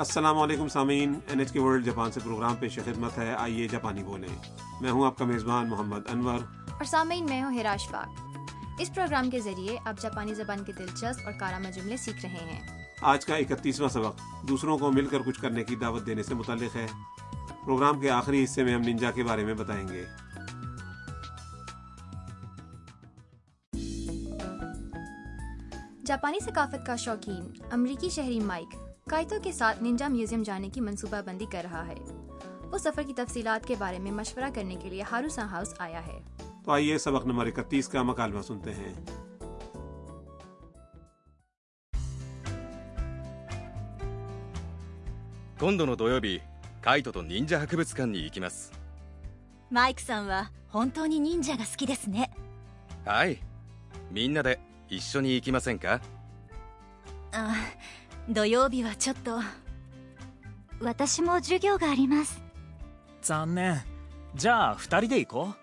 السلام علیکم سامعین N H K world Japan سے پروگرام پیش خدمت ہے آئیے جاپانی بولیں۔ میں ہوں آپ کا میزبان محمد انور۔ اور سامعین میں ہوں ہراش پاک اس پروگرام کے ذریعے آپ جاپانی زبان کے دلچسپ اور کارآمد جملے سیکھ رہے ہیں۔ آج کا اکتیسواں سبق۔ دوسروں کو مل کر کچھ کرنے کی دعوت دینے سے متعلق ہے۔ پروگرام کے آخری حصے میں ہم ننجا کے بارے میں بتائیں گے۔ جاپانی ثقافت کا شوقین امریکی شہری مائک کائتو کے ساتھ ننجا میوزیم جانے کی منصوبہ بندی کر رہا ہے وہ سفر کی تفصیلات کے بارے میں مشورہ کرنے کے لیے ہاروسا ہاؤس آیا ہے تو آئیے سبق نمبر اکتیس کا مکالمہ سنتے ہیں 今度の土曜日カイトと忍者博物館に行きます マイクさんは本当に忍者が好きですね はいみんなで一緒に行きませんか あ 土曜日はちょっと私も授業があります 残念じゃあ二人で行こう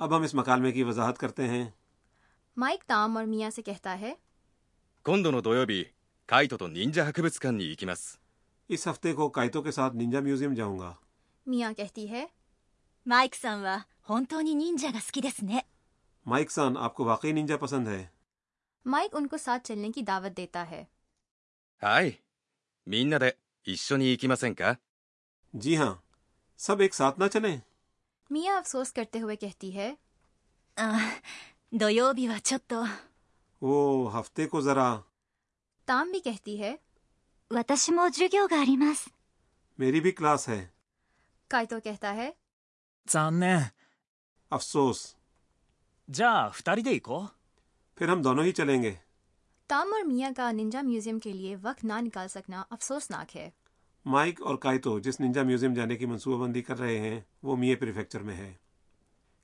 اب ہم اس مکالمے کی وضاحت کرتے ہیں مائک تام اور میاں سے کہتا ہے 今度の土曜日カイトと忍者博物館に行きます اس ہفتے کو کائتو کے ساتھ ننجا میوزیم جاؤں گا میاں کہتی ہے マイクさんは本当に忍者が好きですね مائک سان آپ کو واقعی ننجا پسند ہے مائک ان کو ساتھ چلنے کی دعوت دیتا ہے はいみんなで一緒に行きませんか جی ہاں سب ایک ساتھ نہ چلیں میاں افسوس کرتے ہوئے کہتی ہے あ土曜日はちょっと وہ ہفتے کو ذرا تام بھی کہتی ہے 私も授業があります میری بھی کلاس ہے کائتو کہتا ہے 残念 افسوس じゃあ二人で行こう پھر ہم دونوں ہی چلیں گے تام اور میاں کا ننجا میوزیم کے لیے وقت نہ نکال سکنا افسوسناک ہے مائک اور کائتو جس ننجا میوزیم جانے کی منصوبہ بندی کر رہے ہیں وہ میے پریفیکچر میں ہے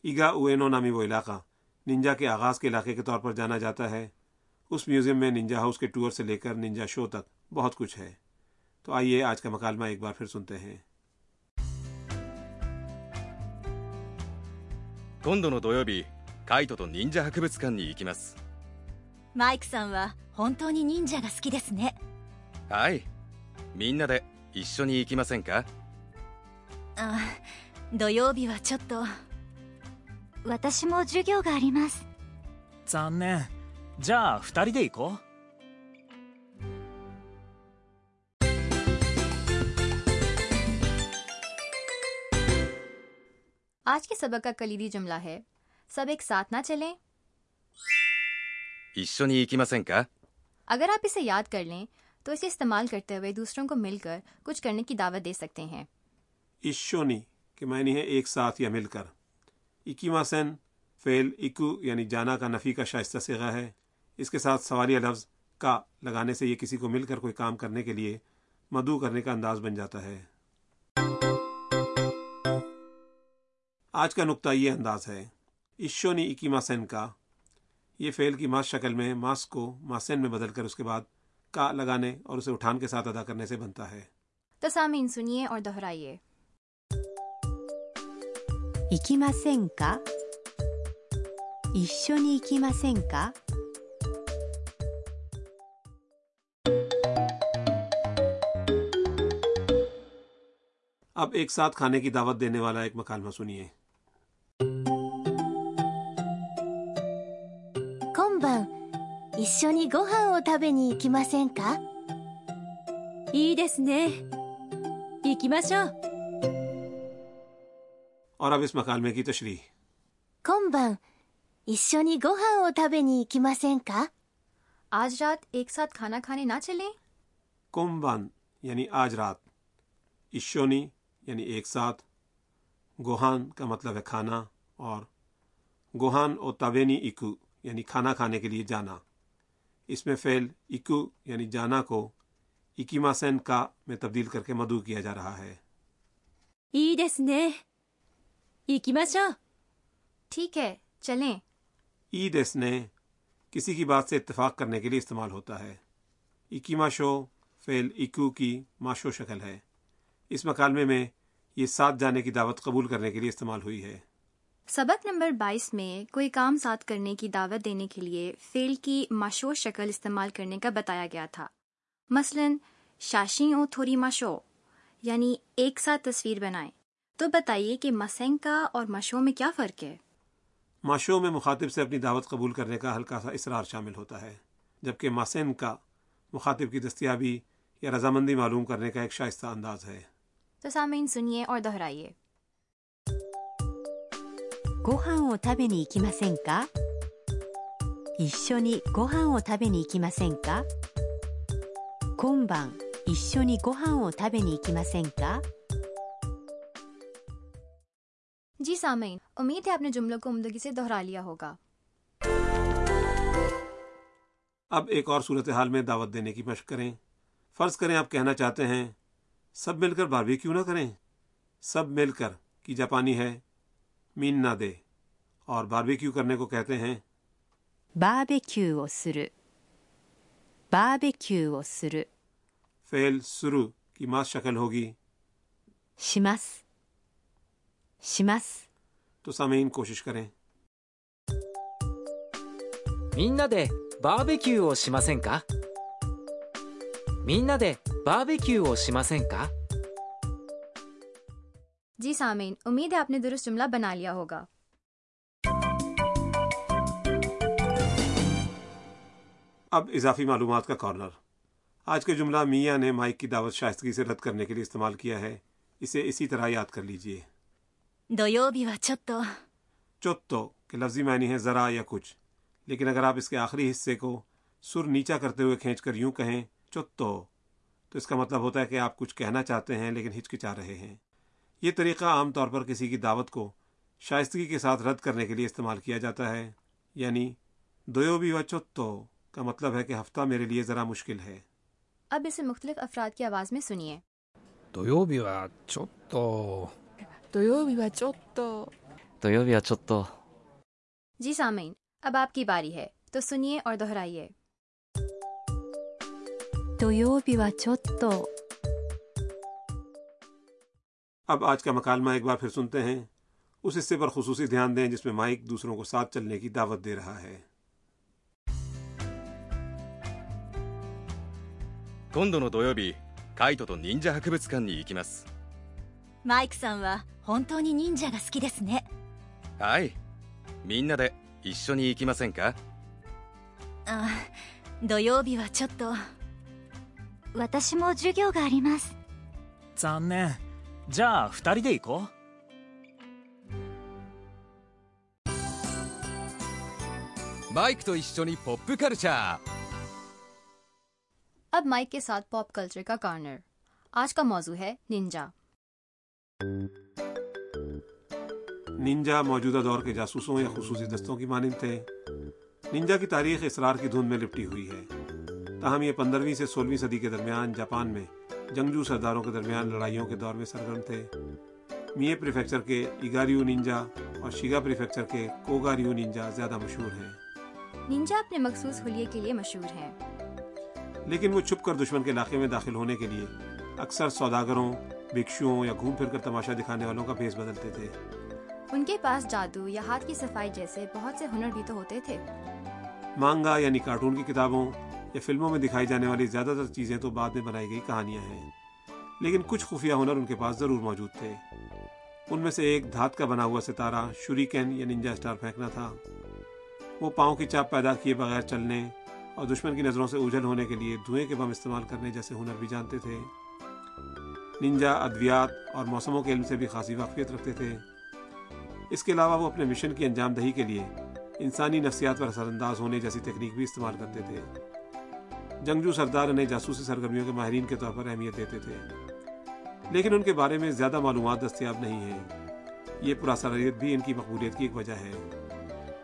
ایگا اوینو نامی وہ علاقہ ننجا کے آغاز کے علاقے کے طور پر جانا جاتا ہے اس میوزیم میں ننجا ہاؤس کے ٹور سے لے کر ننجا شو تک بہت کچھ ہے تو آئیے آج کا مکالمہ ایک بار پھر سنتے ہیں 今度の土曜日 カイトと忍者博物館に行きます マイクさんは本当に忍者が好きですね はいみんなで一緒に行きませんか あ土曜日はちょっと私も授業があります 残念じゃあ二人で行こう آج کے سبق کا کلیدی جملہ ہے سب ایک ساتھ نہ چلیں 一緒に行きませんか اگر آپ اسے یاد کر لیں تو اسے استعمال کرتے ہوئے دوسروں کو مل کر کچھ کرنے کی دعوت دے سکتے ہیں ایشونی کے معنی ہے ایک ساتھ یا مل کر اکیما سین فیل اکو یعنی جانا کا نفی کا شائستہ سگا ہے اس کے ساتھ سوالیہ لفظ کا لگانے سے یہ کسی کو مل کر کوئی کام کرنے کے لیے مدعو کرنے کا انداز بن جاتا ہے آج کا نقطہ یہ انداز ہے ایشونی اکی ماسین کا۔ یہ فعل کی ماس شکل میں ماس کو ماسین میں بدل کر اس کے بعد کا لگانے اور اسے اٹھان کے ساتھ ادا کرنے سے بنتا ہے۔ تسامین سنیے اور دہرائیے۔ اب ایک ساتھ کھانے کی دعوت دینے والا ایک مکالمہ سنیے۔ 今晩一緒にご飯を食べに行きませんかいいですね行きましょう اور اب اس مکالمے کی تشریح 今晩一緒にご飯を食べに行きませんか آج رات ایک ساتھ کھانا کھانے نہ چلیں کومبان یعنی آج رات ایشونی یعنی ایک ساتھ گوہان کا مطلب ہے کھانا اور گوہان اور تابینی اکو یعنی کھانا کھانے کے لیے جانا۔ اس میں فعل اکو یعنی جانا کو اکیما سین کا میں تبدیل کر کے مدعو کیا جا رہا ہے۔ ٹھیک ہے چلیں۔ عید ایس نے کسی کی بات سے اتفاق کرنے کے لیے استعمال ہوتا ہے۔ اکیما شو فعل اکو کی ماشو شکل ہے۔ اس مکالمے میں یہ ساتھ جانے کی دعوت قبول کرنے کے لیے استعمال ہوئی ہے۔ سبق نمبر بائیس میں کوئی کام ساتھ کرنے کی دعوت دینے کے لیے فیل کی مشہور شکل استعمال کرنے کا بتایا گیا تھا۔ مثلا شاشی او تھوری مشو یعنی ایک ساتھ تصویر بنائیں۔ تو بتائیے کہ مسنکا اور مشو میں کیا فرق ہے؟ ماشو میں مخاطب سے اپنی دعوت قبول کرنے کا ہلکا سا اصرار شامل ہوتا ہے جبکہ ماسین کا مخاطب کی دستیابی یا رضامندی معلوم کرنے کا ایک شائستہ انداز ہے۔ تو سامعین سنیے اور دہرائیے۔ ご飯を食べに行きませんか一緒にご飯を食べに行きませんか今晩一緒にご飯を食べに行きませんか جی سامعین امید ہے آپ نے جملوں کو عمدگی سے دہرا لیا ہوگا اب ایک اور صورتحال میں دعوت دینے کی مشق کریں فرض کریں آپ کہنا چاہتے ہیں سب مل کر باربی کیوں نہ کریں سب مل کر کی جاپانی ہے مین نہ دے اور باربی کیوں کرنے کو کہتے ہیں バーベキューをするバーベキューをする فعل سرو کی ماس شکل ہوگی しますします تو سامعین کوشش کریں みんなでバーベキューをしませんかみんなでバーベキューをしませんか جی سامعین امید ہے آپ نے درست جملہ بنا لیا ہوگا۔ اب اضافی معلومات کا کارنر۔ آج کا جملہ میاں نے مائک کی دعوت شائستگی سے رد کرنے کے لیے استعمال کیا ہے۔ اسے اسی طرح یاد کر لیجیے چوتو۔ کے لفظی معنی ہے ذرا یا کچھ۔ لیکن اگر آپ اس کے آخری حصے کو سر نیچا کرتے ہوئے کھینچ کر یوں کہیں چوتو تو اس کا مطلب ہوتا ہے کہ آپ کچھ کہنا چاہتے ہیں لیکن ہچکچا رہے ہیں۔ یہ طریقہ عام طور پر کسی کی دعوت کو شائستگی کے ساتھ رد کرنے کے لیے استعمال کیا جاتا ہے یعنی دویوبی و چتو کا مطلب ہے کہ ہفتہ میرے لیے ذرا مشکل ہے۔ اب اسے مختلف افراد کی آواز میں سنیے۔ جی سامعین اب آپ کی باری ہے تو سنیے اور دہرائیے۔ دویوبی و چتو اب آج کا مکالمہ ایک بار پھر سنتے ہیں اس حصے پر خصوصی دھیان دیں جس میں مائک دوسروں کو ساتھ چلنے کی دعوت دے رہا ہے 今度の土曜日カイトと忍者博物館に行きます マイクさんは本当に忍者が好きですね はいみんなで一緒に行きませんか あ土曜日はちょっと私も授業があります 残念 じゃあ二人で行こう マイクと一緒にポップカルチャー اب مائک کے ساتھ پاپ کلچر کا کارنر آج کا موضوع ہے ننجا ننجا موجودہ دور کے جاسوسوں یا خصوصی دستوں کی مانند تھے ننجا کی تاریخ اسرار کی دھند میں لپٹی ہوئی ہے تاہم یہ پندرہویں سے سولہویں صدی کے درمیان جاپان میں جنگجو سرداروں کے درمیان لڑائیوں کے دور میں سرگرم تھے۔ میے پریفیکچر کے ایگاریو ننجا اور شیگا پریفیکچر کے کوگاریو ننجا زیادہ مشہور ہیں۔ ننجا اپنے مخصوص حلیے کے لیے مشہور ہیں۔ لیکن وہ چھپ کر دشمن کے علاقے میں داخل ہونے کے لیے اکثر سوداگروں بھکشوؤں یا گھوم پھر کر تماشا دکھانے والوں کا بھیس بدلتے تھے۔ ان کے پاس جادو یا ہاتھ کی صفائی جیسے بہت سے ہنر بھی تو ہوتے تھے۔ مانگا یعنی کارٹون کی کتابوں یا فلموں میں دکھائی جانے والی زیادہ تر چیزیں تو بعد میں بنائی گئی کہانیاں ہیں۔ لیکن کچھ خفیہ ہنر ان کے پاس ضرور موجود تھے۔ ان میں سے ایک دھات کا بنا ہوا ستارہ شوریکن یا ننجا اسٹار پھینکنا تھا۔ وہ پاؤں کی چاپ پیدا کیے بغیر چلنے اور دشمن کی نظروں سے اوجھل ہونے کے لیے دھوئیں کے بم استعمال کرنے جیسے ہنر بھی جانتے تھے۔ ننجا ادویات اور موسموں کے علم سے بھی خاصی واقفیت رکھتے تھے۔ اس کے علاوہ وہ اپنے مشن کی انجام دہی کے لیے انسانی نفسیات پر اثر انداز ہونے جیسی تکنیک بھی استعمال کرتے تھے۔ جنگجو سردار انہیں جاسوسی سرگرمیوں کے ماہرین کے طور پر اہمیت دیتے تھے۔ لیکن ان کے بارے میں زیادہ معلومات دستیاب نہیں ہیں۔ یہ پراسراریت بھی ان کی مقبولیت کی ایک وجہ ہے۔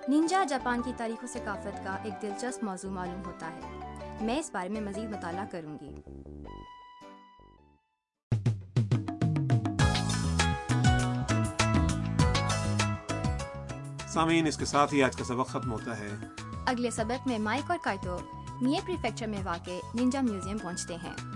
ننجا جاپان کی تاریخ و ثقافت کا ایک دلچسپ موضوع معلوم ہوتا ہے۔ میں اس بارے میں مزید مطالعہ کروں گی۔ سامعین اس کے ساتھ ہی آج کا سبق ختم ہوتا ہے۔ اگلے سبق میں مائک اور کائتو۔ میے پریفیکچر میں واقع ننجا میوزیم پہنچتے ہیں